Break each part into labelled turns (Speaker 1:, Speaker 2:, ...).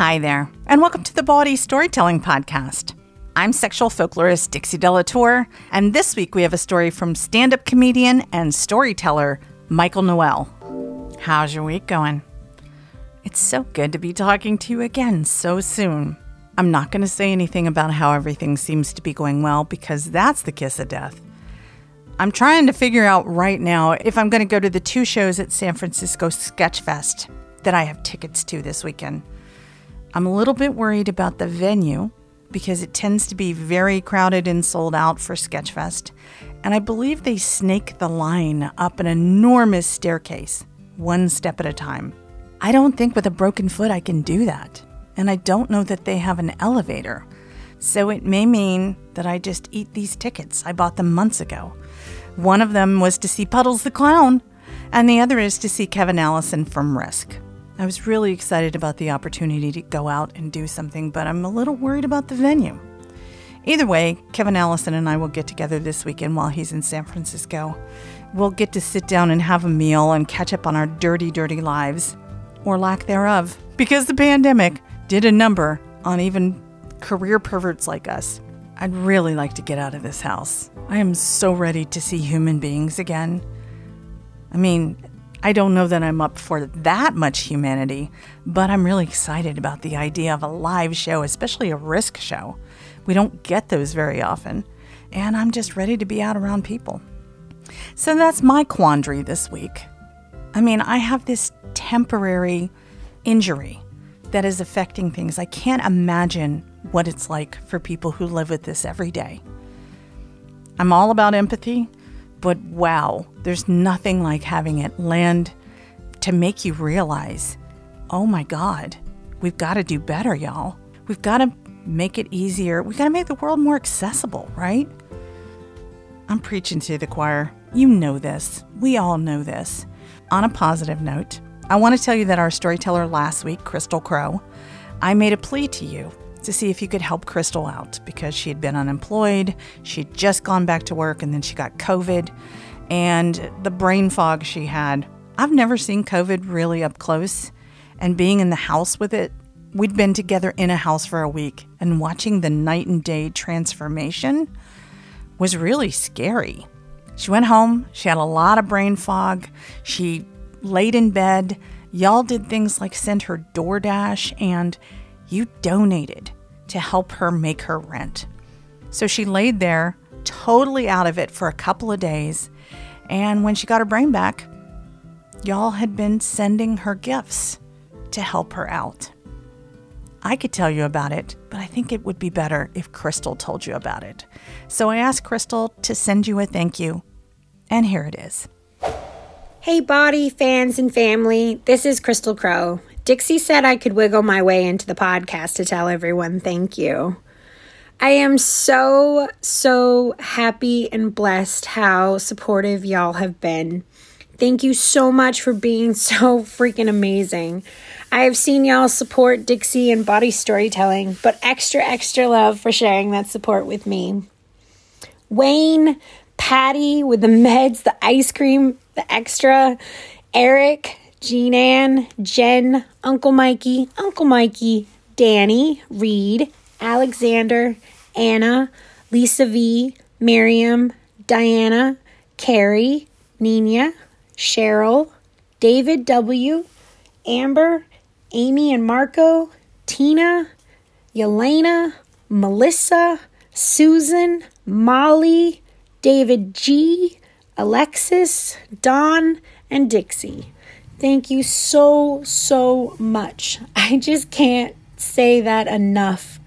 Speaker 1: Hi there, and welcome to the Bawdy Storytelling Podcast. I'm sexual folklorist Dixie Delatour, and this week we have a story from stand up comedian and storyteller Michael Noel. How's your week going? It's so good to be talking to you again so soon. I'm not going to say anything about how everything seems to be going well because that's the kiss of death. I'm trying to figure out right now if I'm going to go to the two shows at San Francisco Sketchfest that I have tickets to this weekend. I'm a little bit worried about the venue because it tends to be very crowded and sold out for Sketchfest. And I believe they snake the line up an enormous staircase, one step at a time. I don't think with a broken foot I can do that. And I don't know that they have an elevator. So it may mean that I just eat these tickets. I bought them months ago. One of them was to see Puddles the Clown, and the other is to see Kevin Allison from Risk. I was really excited about the opportunity to go out and do something, but I'm a little worried about the venue. Either way, Kevin Allison and I will get together this weekend while he's in San Francisco. We'll get to sit down and have a meal and catch up on our dirty, dirty lives, or lack thereof, because the pandemic did a number on even career perverts like us. I'd really like to get out of this house. I am so ready to see human beings again. I mean, I don't know that I'm up for that much humanity, but I'm really excited about the idea of a live show, especially a risk show. We don't get those very often, and I'm just ready to be out around people. So that's my quandary this week. I mean, I have this temporary injury that is affecting things. I can't imagine what it's like for people who live with this every day. I'm all about empathy, but wow, there's nothing like having it land to make you realize oh my God, we've got to do better, y'all. We've got to make it easier. We've got to make the world more accessible, right? I'm preaching to the choir. You know this. We all know this. On a positive note, I want to tell you that our storyteller last week, Crystal Crow, I made a plea to you to see if you could help Crystal out because she had been unemployed. She'd just gone back to work and then she got COVID. And the brain fog she had, I've never seen COVID really up close. And being in the house with it, we'd been together in a house for a week and watching the night and day transformation was really scary. She went home, she had a lot of brain fog, she laid in bed. Y'all did things like send her DoorDash and you donated to help her make her rent. So she laid there, totally out of it for a couple of days. And when she got her brain back, y'all had been sending her gifts to help her out. I could tell you about it, but I think it would be better if Crystal told you about it. So I asked Crystal to send you a thank you, and here it is.
Speaker 2: Hey, bawdy fans and family, this is Crystal Crow. Dixie said I could wiggle my way into the podcast to tell everyone thank you. I am so, so happy and blessed how supportive y'all have been. Thank you so much for being so freaking amazing. I have seen y'all support Dixie and bawdy storytelling, but extra, extra love for sharing that support with me. Wayne, Patty with the meds, the ice cream, the extra, Eric, Jean Ann, Jen, Uncle Mikey, Uncle Mikey, Danny, Reed, Alexander, Anna, Lisa V, Miriam, Diana, Carrie, Nina, Cheryl, David W., Amber, Amy and Marco, Tina, Yelena, Melissa, Susan, Molly, David G, Alexis, Don, and Dixie. Thank you so, so much. I just can't say that enough.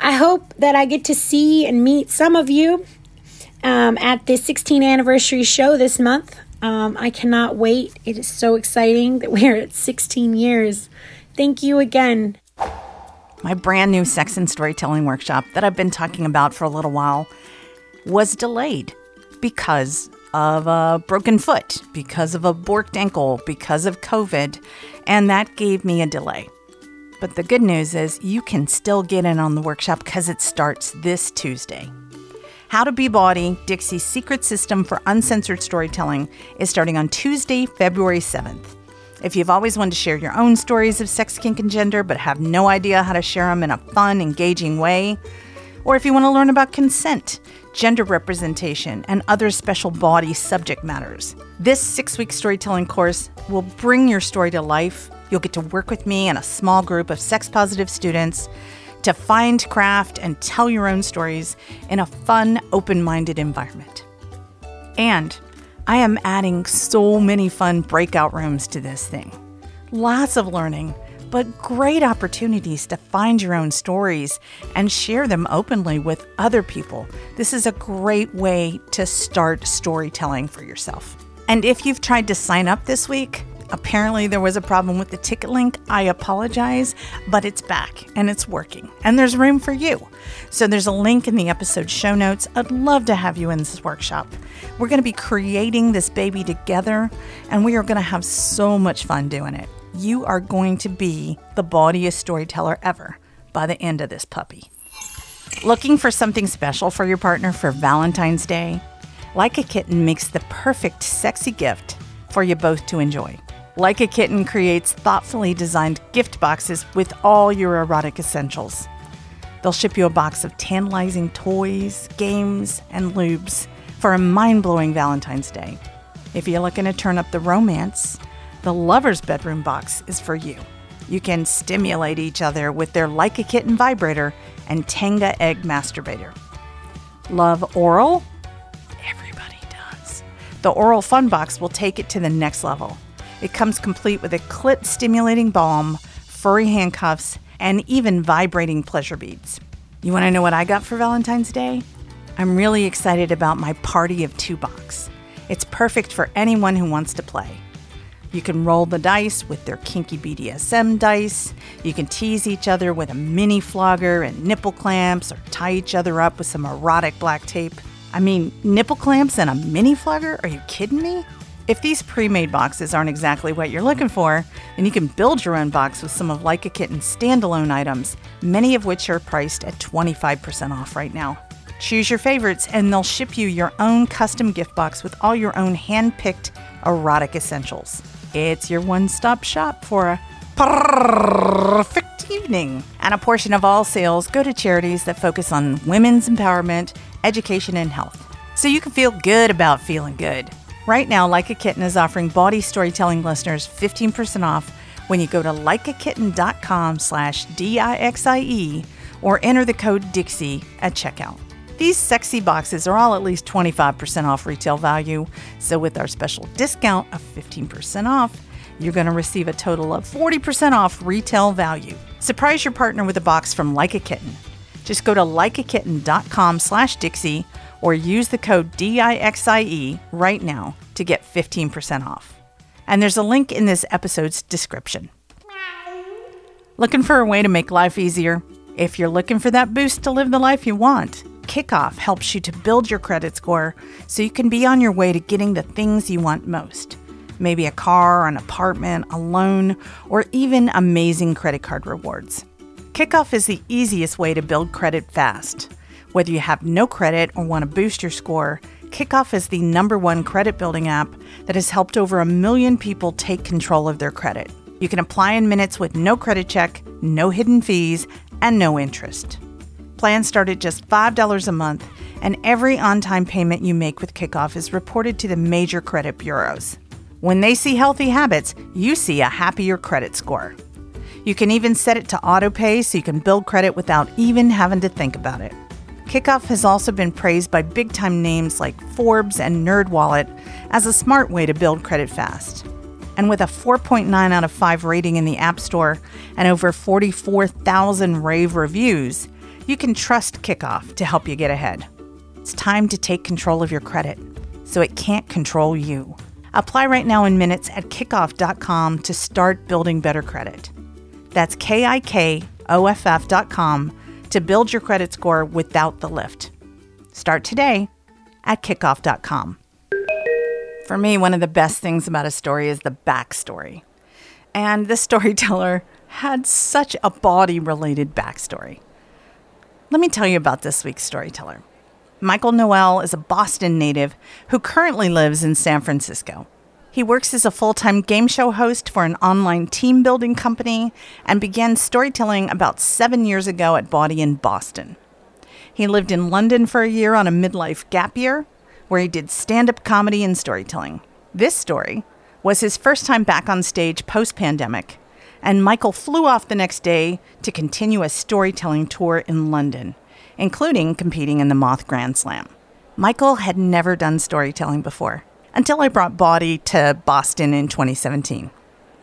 Speaker 2: I hope that I get to see and meet some of you um, at the 16th anniversary show this month. Um, I cannot wait. It is so exciting that we're at 16 years. Thank you again.
Speaker 1: My brand new sex and storytelling workshop that I've been talking about for a little while was delayed because of a broken foot, because of a borked ankle, because of COVID, and that gave me a delay. But the good news is you can still get in on the workshop because it starts this Tuesday. How to Be Bawdy, Dixie's secret system for uncensored storytelling, is starting on Tuesday, February 7th. If you've always wanted to share your own stories of sex, kink, and gender, but have no idea how to share them in a fun, engaging way, or if you want to learn about consent, gender representation, and other special bawdy subject matters, this six week storytelling course will bring your story to life. You'll get to work with me and a small group of sex positive students to find, craft, and tell your own stories in a fun, open minded environment. And I am adding so many fun breakout rooms to this thing. Lots of learning, but great opportunities to find your own stories and share them openly with other people. This is a great way to start storytelling for yourself. And if you've tried to sign up this week, Apparently, there was a problem with the ticket link. I apologize, but it's back and it's working, and there's room for you. So, there's a link in the episode show notes. I'd love to have you in this workshop. We're going to be creating this baby together, and we are going to have so much fun doing it. You are going to be the bawdiest storyteller ever by the end of this puppy. Looking for something special for your partner for Valentine's Day? Like a Kitten makes the perfect sexy gift for you both to enjoy. Like a Kitten creates thoughtfully designed gift boxes with all your erotic essentials. They'll ship you a box of tantalizing toys, games, and lubes for a mind blowing Valentine's Day. If you're looking to turn up the romance, the Lover's Bedroom box is for you. You can stimulate each other with their Like a Kitten vibrator and Tenga egg masturbator. Love oral? Everybody does. The Oral Fun box will take it to the next level. It comes complete with a clit stimulating balm, furry handcuffs, and even vibrating pleasure beads. You want to know what I got for Valentine's Day? I'm really excited about my Party of Two box. It's perfect for anyone who wants to play. You can roll the dice with their kinky BDSM dice. You can tease each other with a mini flogger and nipple clamps or tie each other up with some erotic black tape. I mean, nipple clamps and a mini flogger? Are you kidding me? If these pre made boxes aren't exactly what you're looking for, then you can build your own box with some of Like a Kitten's standalone items, many of which are priced at 25% off right now. Choose your favorites, and they'll ship you your own custom gift box with all your own hand picked erotic essentials. It's your one stop shop for a perfect evening. And a portion of all sales go to charities that focus on women's empowerment, education, and health. So you can feel good about feeling good. Right now, Like a Kitten is offering bawdy Storytelling listeners 15% off when you go to likeakitten.com slash D-I-X-I-E or enter the code Dixie at checkout. These sexy boxes are all at least 25% off retail value, so with our special discount of 15% off, you're going to receive a total of 40% off retail value. Surprise your partner with a box from Like a Kitten. Just go to likeakitten.com slash Dixie or use the code DIXIE right now to get 15% off. And there's a link in this episode's description. Looking for a way to make life easier? If you're looking for that boost to live the life you want, Kickoff helps you to build your credit score so you can be on your way to getting the things you want most. Maybe a car, an apartment, a loan, or even amazing credit card rewards. Kickoff is the easiest way to build credit fast. Whether you have no credit or want to boost your score, Kickoff is the number one credit building app that has helped over a million people take control of their credit. You can apply in minutes with no credit check, no hidden fees, and no interest. Plans start at just $5 a month, and every on time payment you make with Kickoff is reported to the major credit bureaus. When they see healthy habits, you see a happier credit score. You can even set it to autopay so you can build credit without even having to think about it. Kickoff has also been praised by big time names like Forbes and NerdWallet as a smart way to build credit fast. And with a 4.9 out of 5 rating in the App Store and over 44,000 rave reviews, you can trust Kickoff to help you get ahead. It's time to take control of your credit so it can't control you. Apply right now in minutes at kickoff.com to start building better credit. That's K I K O F F.com to build your credit score without the lift. Start today at kickoff.com. For me, one of the best things about a story is the backstory. And this storyteller had such a bawdy related backstory. Let me tell you about this week's storyteller. Michael Noel is a Boston native who currently lives in San Francisco. He works as a full time game show host for an online team building company and began storytelling about seven years ago at Bawdy in Boston. He lived in London for a year on a midlife gap year, where he did stand up comedy and storytelling. This story was his first time back on stage post pandemic, and Michael flew off the next day to continue a storytelling tour in London including competing in the Moth Grand Slam. Michael had never done storytelling before until I brought Bawdy to Boston in 2017.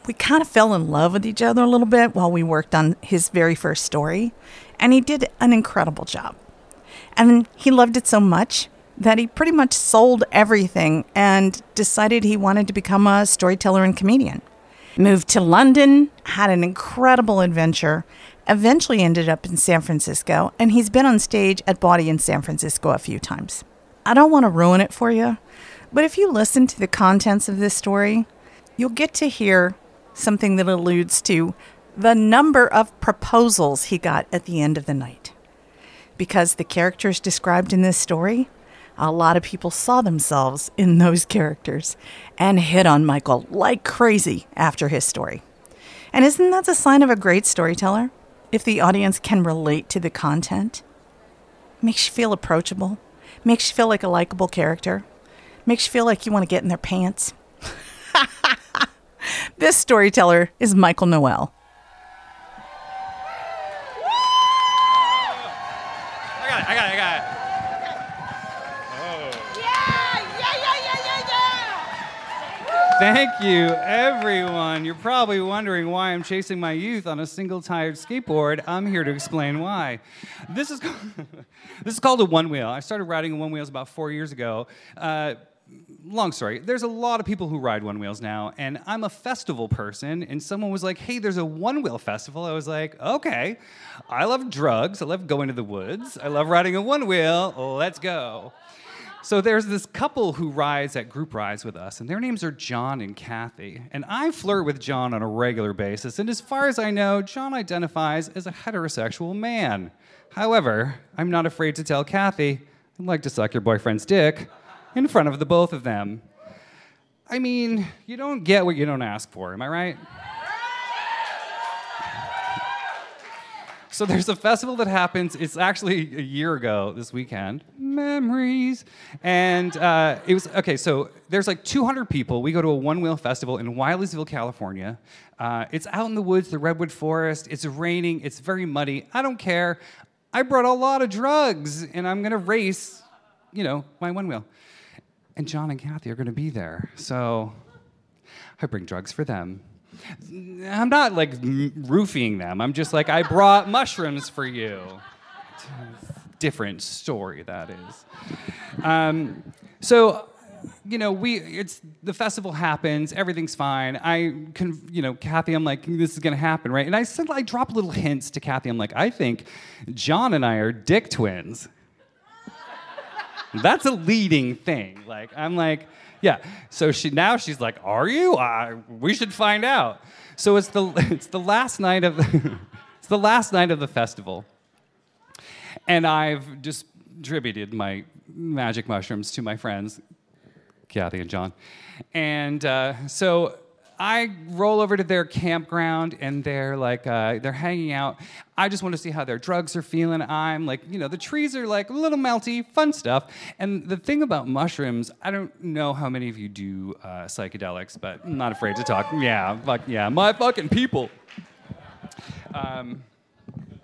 Speaker 1: We kind of fell in love with each other a little bit while we worked on his very first story, and he did an incredible job. And he loved it so much that he pretty much sold everything and decided he wanted to become a storyteller and comedian. Moved to London, had an incredible adventure, eventually ended up in San Francisco, and he's been on stage at Bawdy in San Francisco a few times. I don't want to ruin it for you, but if you listen to the contents of this story, you'll get to hear something that alludes to the number of proposals he got at the end of the night. Because the characters described in this story, a lot of people saw themselves in those characters and hit on Michael like crazy after his story. And isn't that the sign of a great storyteller? if the audience can relate to the content, makes you feel approachable, makes you feel like a likable character, makes you feel like you want to get in their pants. this storyteller is Michael Noel.
Speaker 3: I got it, I got it, I got it. Thank you, everyone. You're probably wondering why I'm chasing my youth on a single tired skateboard. I'm here to explain why. This is, this is called a one wheel. I started riding one wheels about four years ago. Uh, long story. There's a lot of people who ride one wheels now, and I'm a festival person. And someone was like, "Hey, there's a one wheel festival." I was like, "Okay." I love drugs. I love going to the woods. I love riding a one wheel. Let's go. So there's this couple who rides at group rides with us, and their names are John and Kathy. And I flirt with John on a regular basis, and as far as I know, John identifies as a heterosexual man. However, I'm not afraid to tell Kathy, I'd like to suck your boyfriend's dick in front of the both of them. I mean, you don't get what you don't ask for, am I right? So there's a festival that happens. It's actually a year ago this weekend. Memories. And uh, it was okay. So there's like 200 people. We go to a one wheel festival in Wileysville, California. Uh, it's out in the woods, the redwood forest. It's raining. It's very muddy. I don't care. I brought a lot of drugs, and I'm gonna race, you know, my one wheel. And John and Kathy are gonna be there. So I bring drugs for them. I'm not like roofing them. I'm just like, I brought mushrooms for you. Different story, that is. Um, so, you know, we it's the festival happens, everything's fine. I can, you know, Kathy, I'm like, this is gonna happen, right? And I said, I drop little hints to Kathy. I'm like, I think John and I are dick twins. That's a leading thing. Like, I'm like, yeah. So she now she's like, "Are you? We should find out." So it's the it's the last night of the, it's the last night of the festival, and I've distributed my magic mushrooms to my friends, Kathy and John, and uh, so I roll over to their campground and they're like, uh, they're hanging out. I just want to see how their drugs are feeling. I'm like, you know, the trees are like a little melty, fun stuff. And the thing about mushrooms, I don't know how many of you do uh, psychedelics, but I'm not afraid to talk. Yeah, fuck yeah, my fucking people. Um,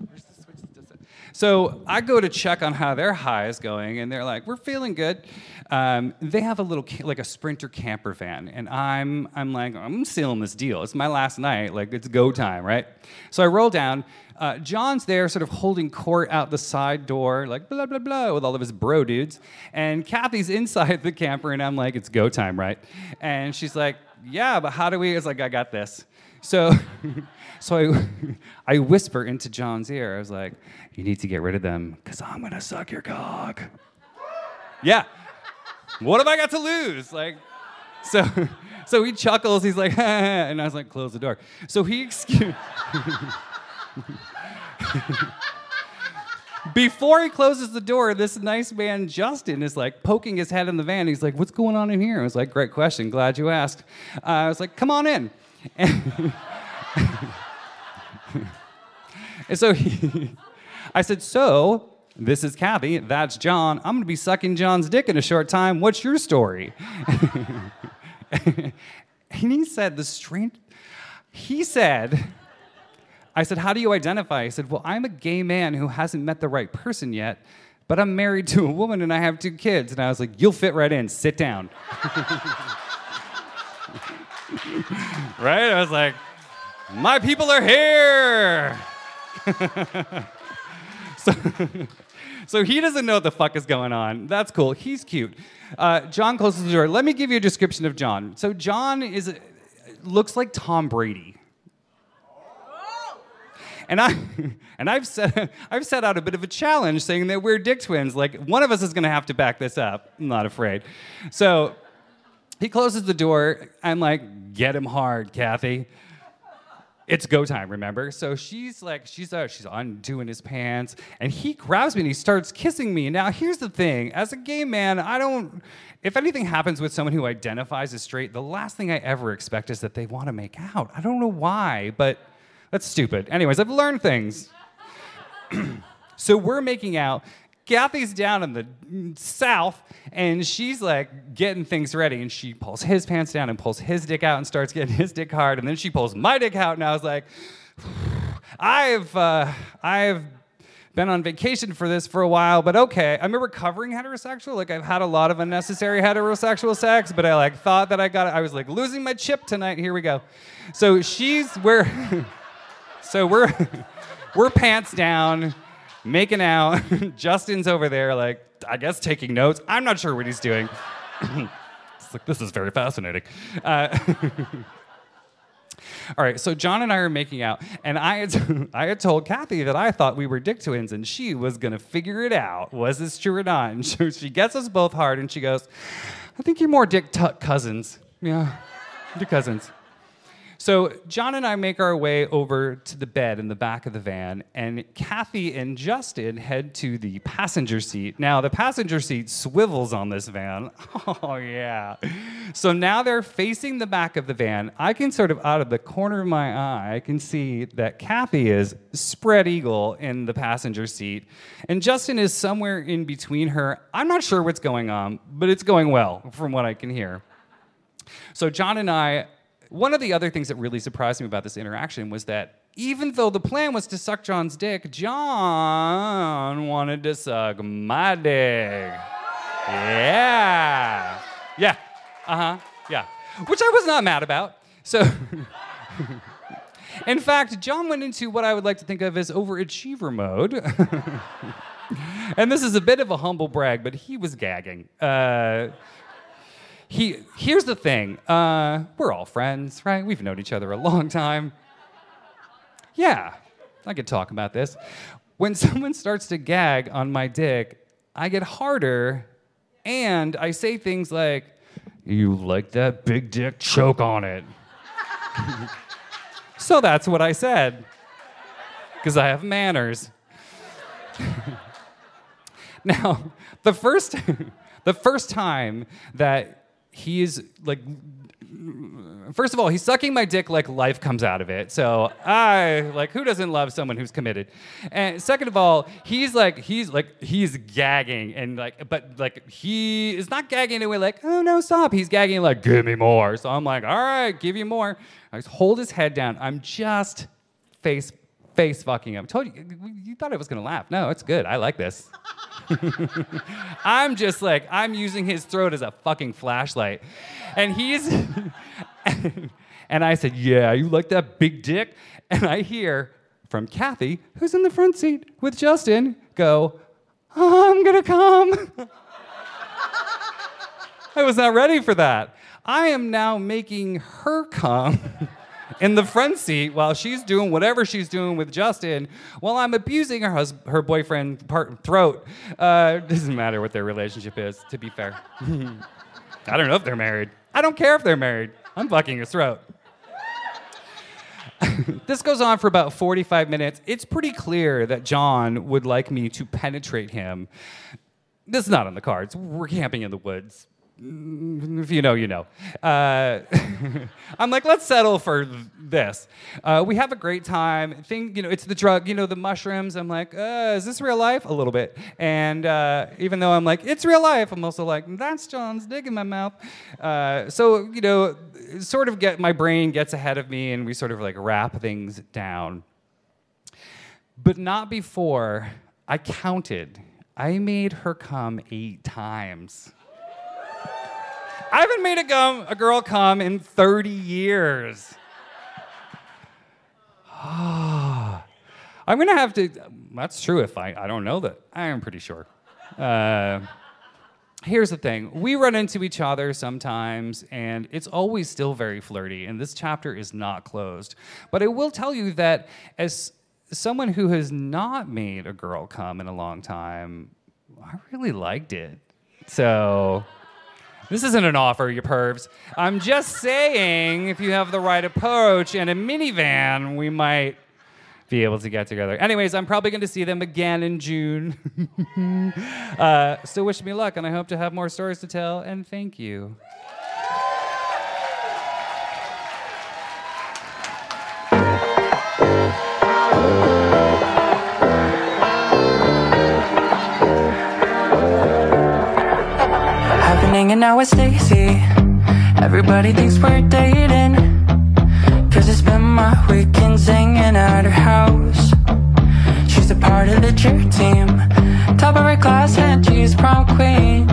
Speaker 3: where's the switch that does it? So I go to check on how their high is going, and they're like, "We're feeling good." Um, they have a little like a Sprinter camper van, and I'm I'm like, I'm sealing this deal. It's my last night. Like it's go time, right? So I roll down. Uh, John's there, sort of holding court out the side door, like blah blah blah, with all of his bro dudes, and Kathy's inside the camper, and I'm like, it's go time, right? And she's like, Yeah, but how do we? It's like I got this. So, so I, I whisper into John's ear. I was like, "You need to get rid of them, cause I'm gonna suck your cock." Yeah. What have I got to lose? Like, so, so he chuckles. He's like, and I was like, "Close the door." So he excuse. Before he closes the door, this nice man Justin is like poking his head in the van. He's like, "What's going on in here?" I was like, "Great question. Glad you asked." Uh, I was like, "Come on in." And, so he, I said, "So this is Kathy. That's John. I'm to be sucking John's dick in a short time. What's your story?" and he said, "The strange." He said. I said, How do you identify? He said, Well, I'm a gay man who hasn't met the right person yet, but I'm married to a woman and I have two kids. And I was like, You'll fit right in. Sit down. right? I was like, My people are here. so, so he doesn't know what the fuck is going on. That's cool. He's cute. Uh, John closes the door. Let me give you a description of John. So John is looks like Tom Brady. And I and I've set I've set out a bit of a challenge saying that we're dick twins. Like one of us is gonna have to back this up. I'm not afraid. So he closes the door. I'm like, get him hard, Kathy. It's go time, remember? So she's like, she's uh, she's undoing his pants, and he grabs me and he starts kissing me. Now here's the thing: as a gay man, I don't. If anything happens with someone who identifies as straight, the last thing I ever expect is that they want to make out. I don't know why, but that's stupid. Anyways, I've learned things. so we're making out. Kathy's down in the south, and she's like getting things ready, and she pulls his pants down and pulls his dick out and starts getting his dick hard, and then she pulls my dick out, and I was like, I've uh, I've been on vacation for this for a while, but okay. I'm a recovering heterosexual. Like I've had a lot of unnecessary heterosexual sex, but I like thought that I got. I was like losing my chip tonight. Here we go. So she's we're so we're we're pants down, making out. Justin's over there, like I guess taking notes. I'm not sure what he's doing. it's like this is very fascinating. Uh, all right, so John and I are making out, and I had, I had told Kathy that I thought we were dick twins, and she was gonna figure it out. Was this true or not? And she gets us both hard, and she goes, "I think you're more dick t- cousins. Yeah, dick cousins." So John and I make our way over to the bed in the back of the van, and Kathy and Justin head to the passenger seat. Now the passenger seat swivels on this van. Oh yeah. So now they're facing the back of the van. I can sort of out of the corner of my eye, I can see that Kathy is spread eagle in the passenger seat, and Justin is somewhere in between her. I'm not sure what's going on, but it's going well from what I can hear. So John and I one of the other things that really surprised me about this interaction was that even though the plan was to suck John's dick, John wanted to suck my dick. Yeah. Yeah. Uh huh. Yeah. Which I was not mad about. So. In fact, John went into what I would like to think of as overachiever mode. and this is a bit of a humble brag, but he was gagging. Uh, he here's the thing uh, we're all friends right? We've known each other a long time. Yeah i could talk about this. When someone starts to gag on my dick i get harder and i say things like you like that big dick choke on it. So that's what i said because i have manners. Now the first the first time that he is like first of all, he's sucking my dick like life comes out of it. So I like who doesn't love someone who's committed? And second of all, he's like he's like he's gagging and like but like he is not gagging in a way like oh no stop. He's gagging like give me more. So I'm like all right, give you more. I just hold his head down. I'm just face face fucking him. Told you you thought I was gonna laugh. No, it's good. I like this. I'm just like, I'm using his throat as a fucking Fleshlight. And he's, and I said, Yeah, you like that big dick? And I hear from Kathy, who's in the front seat with Justin, go, I'm gonna come. I was not ready for that. I am now making her come. In the front seat while she's doing whatever she's doing with Justin, while I'm abusing her husband, her boyfriend part throat. Uh, doesn't matter what their relationship is, to be fair. I don't know if they're married. I don't care if they're married. I'm fucking his throat. this goes on for about 45 minutes. It's pretty clear that John would like me to penetrate him. This is not on the cards. We're camping in the woods if you know, you know. Uh, I'm like, let's settle for this. Uh, we have a great time. Thing, you know, it's the drug, you know, the mushrooms. I'm like, uh, is this real life? A little bit. And uh, even though I'm like, it's real life, I'm also like, that's John's dick in my mouth. Uh, so you know, sort of get my brain gets ahead of me, and we sort of like wrap things down. But not before I counted. I made her come eight times. I haven't made a, gum, a girl come in 30 years. I'm gonna have to. That's true. If I, I don't know that. I am pretty sure. Uh, here's the thing: we run into each other sometimes, and it's always still very flirty. And this chapter is not closed. But I will tell you that as someone who has not made a girl come in a long time, I really liked it. So. This isn't an offer, you pervs. I'm just saying, if you have the right approach and a minivan, we might be able to get together. Anyways, I'm probably going to see them again in June. uh, so wish me luck, and I hope to have more stories to tell, and thank you. Out with Stacy. Everybody thinks we're dating. Cause I spend my weekends hanging at her house. She's a part of the cheer team. Top of her class and she's prom queen.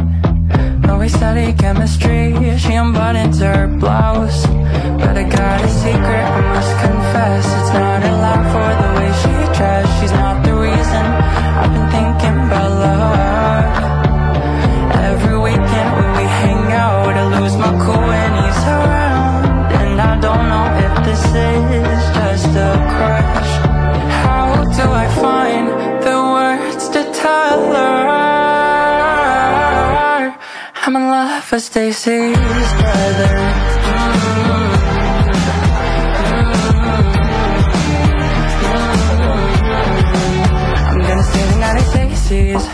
Speaker 3: But we study chemistry. She unbuttons her blouse. But I got a secret, I must confess. It's not a allowed for the way she dressed. She's not the reason I've been thinking I'm in love with Stacy's brother. I'm gonna stay the night at Stacy's.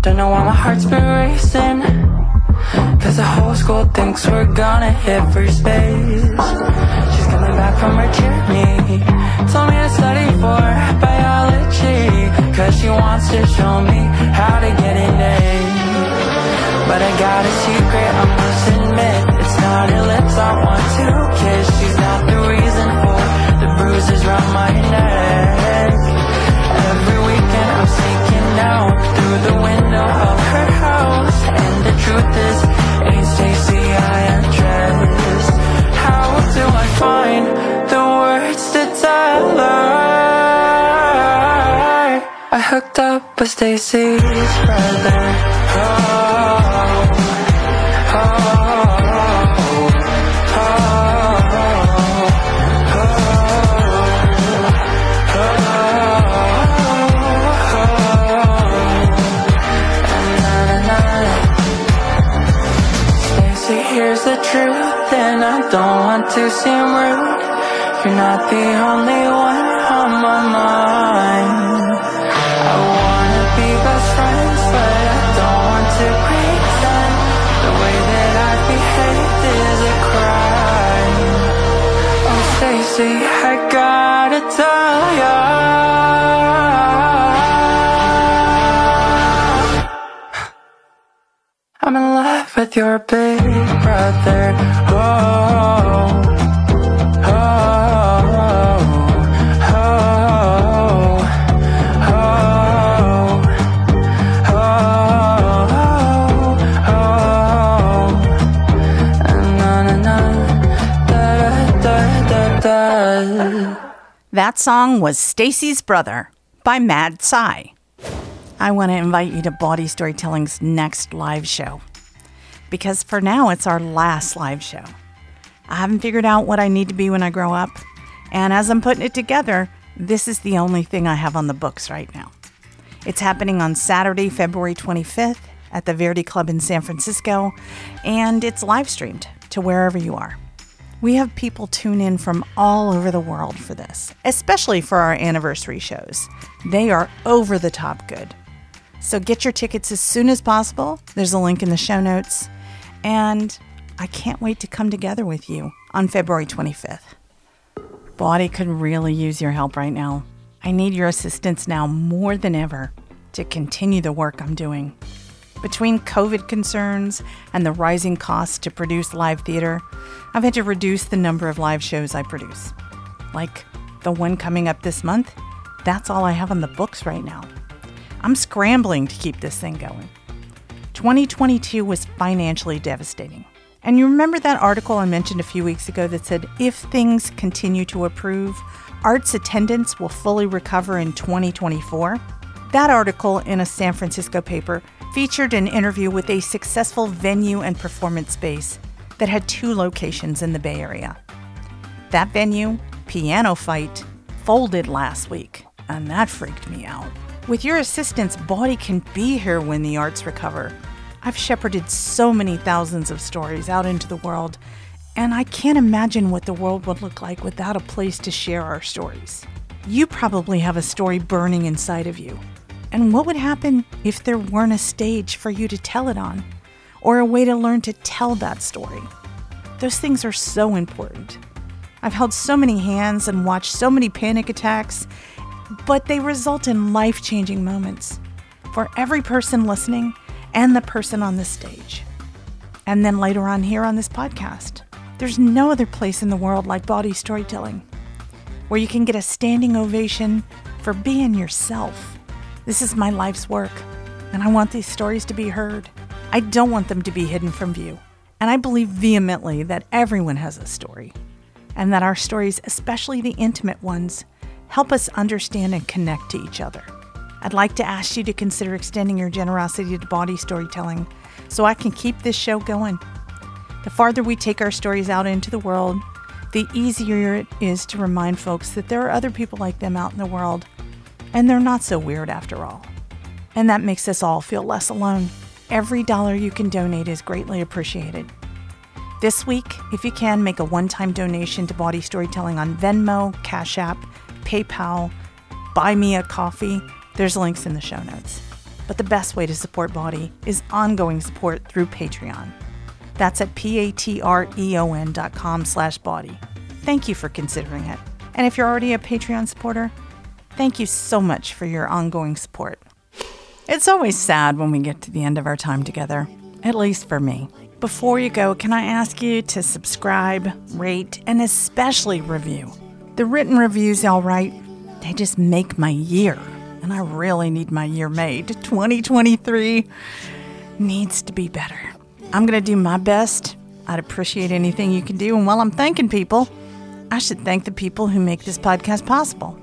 Speaker 3: Don't know why my heart's been racing. Cause the whole school thinks we're gonna hit first base. She's coming back from her journey. Told me to study for biology. Cause she wants to show me how to get an A. But I got a secret, I must admit. It's not her lips I want to kiss. She's not the reason for the bruises round my neck. Every weekend I'm sneaking out through the window of her house. And the truth is, ain't Stacy I undress. How do I find the words to tell her? I hooked up with Stacy's brother. Oh, isn't rude You're not the only one on my mind. I wanna be best friends But I don't want to pretend. The way that I behave
Speaker 4: is a crime. Oh Stacey, I gotta tell ya. I'm in love with your big brother. Oh.
Speaker 1: That song was Stacy's Brother by Mad Tsai. I want to invite you to Bawdy Storytelling's next live show. Because for now, it's our last live show. I haven't figured out what I need to be when I grow up. And as I'm putting it together, this is the only thing I have on the books right now. It's happening on Saturday, February 25th at the Verdi Club in San Francisco, and it's live streamed to wherever you are. We have people tune in from all over the world for this, especially for our anniversary shows. They are over the top good. So get your tickets as soon as possible. There's a link in the show notes. And I can't wait to come together with you on February 25th. Bawdy could really use your help right now. I need your assistance now more than ever to continue the work I'm doing. Between COVID concerns and the rising costs to produce live theater, I've had to reduce the number of live shows I produce. Like the one coming up this month, that's all I have on the books right now. I'm scrambling to keep this thing going. 2022 was financially devastating. And you remember that article I mentioned a few weeks ago that said if things continue to improve, arts attendance will fully recover in 2024? That article in a San Francisco paper featured an interview with a successful venue and performance space that had two locations in the Bay Area. That venue, Piano Fight, folded last week, and that freaked me out. With your assistance, Bawdy can be here when the arts recover. I've shepherded so many thousands of stories out into the world, and I can't imagine what the world would look like without a place to share our stories. You probably have a story burning inside of you. And what would happen if there weren't a stage for you to tell it on, or a way to learn to tell that story? Those things are so important. I've held so many hands and watched so many panic attacks, but they result in life changing moments for every person listening and the person on the stage. And then later on here on this podcast, there's no other place in the world like bawdy storytelling where you can get a standing ovation for being yourself. This is my life's work, and I want these stories to be heard. I don't want them to be hidden from view. And I believe vehemently that everyone has a story, and that our stories, especially the intimate ones, help us understand and connect to each other. I'd like to ask you to consider extending your generosity to bawdy storytelling so I can keep this show going. The farther we take our stories out into the world, the easier it is to remind folks that there are other people like them out in the world, and they're not so weird after all. And that makes us all feel less alone. Every dollar you can donate is greatly appreciated. This week, if you can, make a one time donation to Bawdy Storytelling on Venmo, Cash App, PayPal, Buy Me a Coffee. There's links in the show notes. But the best way to support Bawdy is ongoing support through Patreon. That's at p-a-t-r-e-o-n dot com slash bawdy. Thank you for considering it. And if you're already a Patreon supporter, thank you so much for your ongoing support. It's always sad when we get to the end of our time together, at least for me. Before you go, can I ask you to subscribe, rate, and especially review? The written reviews y'all write, they just make my year. And I really need my year made. 2023 needs to be better. I'm going to do my best. I'd appreciate anything you can do. And while I'm thanking people, I should thank the people who make this podcast possible.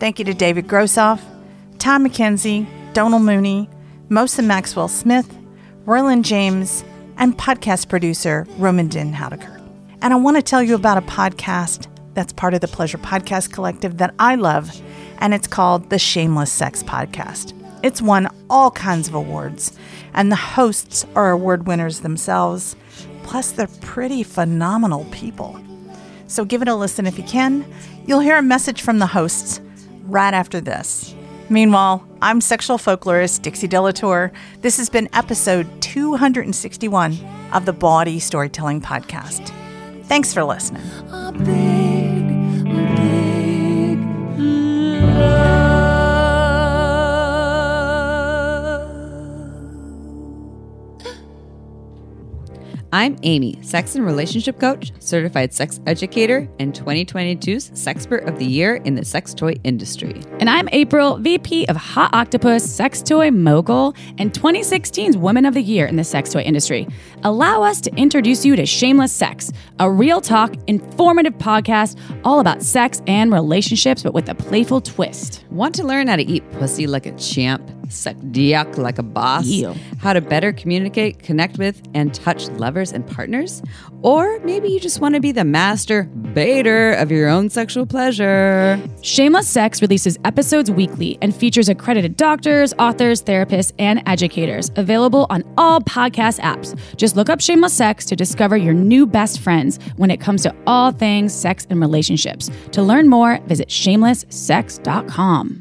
Speaker 1: Thank you to David Grossoff, Tom McKenzie, Donald Mooney, Mosa Maxwell Smith, Roland James, and podcast producer Roman Din Houdeker. And I want to tell you about a podcast that's part of the Pleasure Podcast Collective that I love, and it's called the Shameless Sex Podcast. It's won all kinds of awards, and the hosts are award winners themselves. Plus, they're pretty phenomenal people. So give it a listen if you can. You'll hear a message from the hosts right after this. Meanwhile, I'm sexual folklorist Dixie Delatour. This has been episode 261 of the Bawdy Storytelling Podcast. Thanks for listening.
Speaker 5: A big,
Speaker 6: I'm Amy, sex and relationship coach, certified sex educator, and 2022's Sexpert of the Year in the sex toy industry.
Speaker 7: And I'm April, VP of Hot Octopus, Sex Toy Mogul, and 2016's Woman of the Year in the sex toy industry. Allow us to introduce you to Shameless Sex, a real talk, informative podcast all about sex and relationships, but with a playful twist.
Speaker 6: Want to learn how to eat pussy like a champ, suck dick like a boss,
Speaker 7: Ew.
Speaker 6: how to better communicate, connect with, and touch and partners? Or maybe you just want to be the master baiter of your own sexual pleasure.
Speaker 7: Shameless Sex releases episodes weekly and features accredited doctors, authors, therapists, and educators available on all podcast apps. Just look up Shameless Sex to discover your new best friends when it comes to all things sex and relationships. To learn more, visit shamelesssex.com.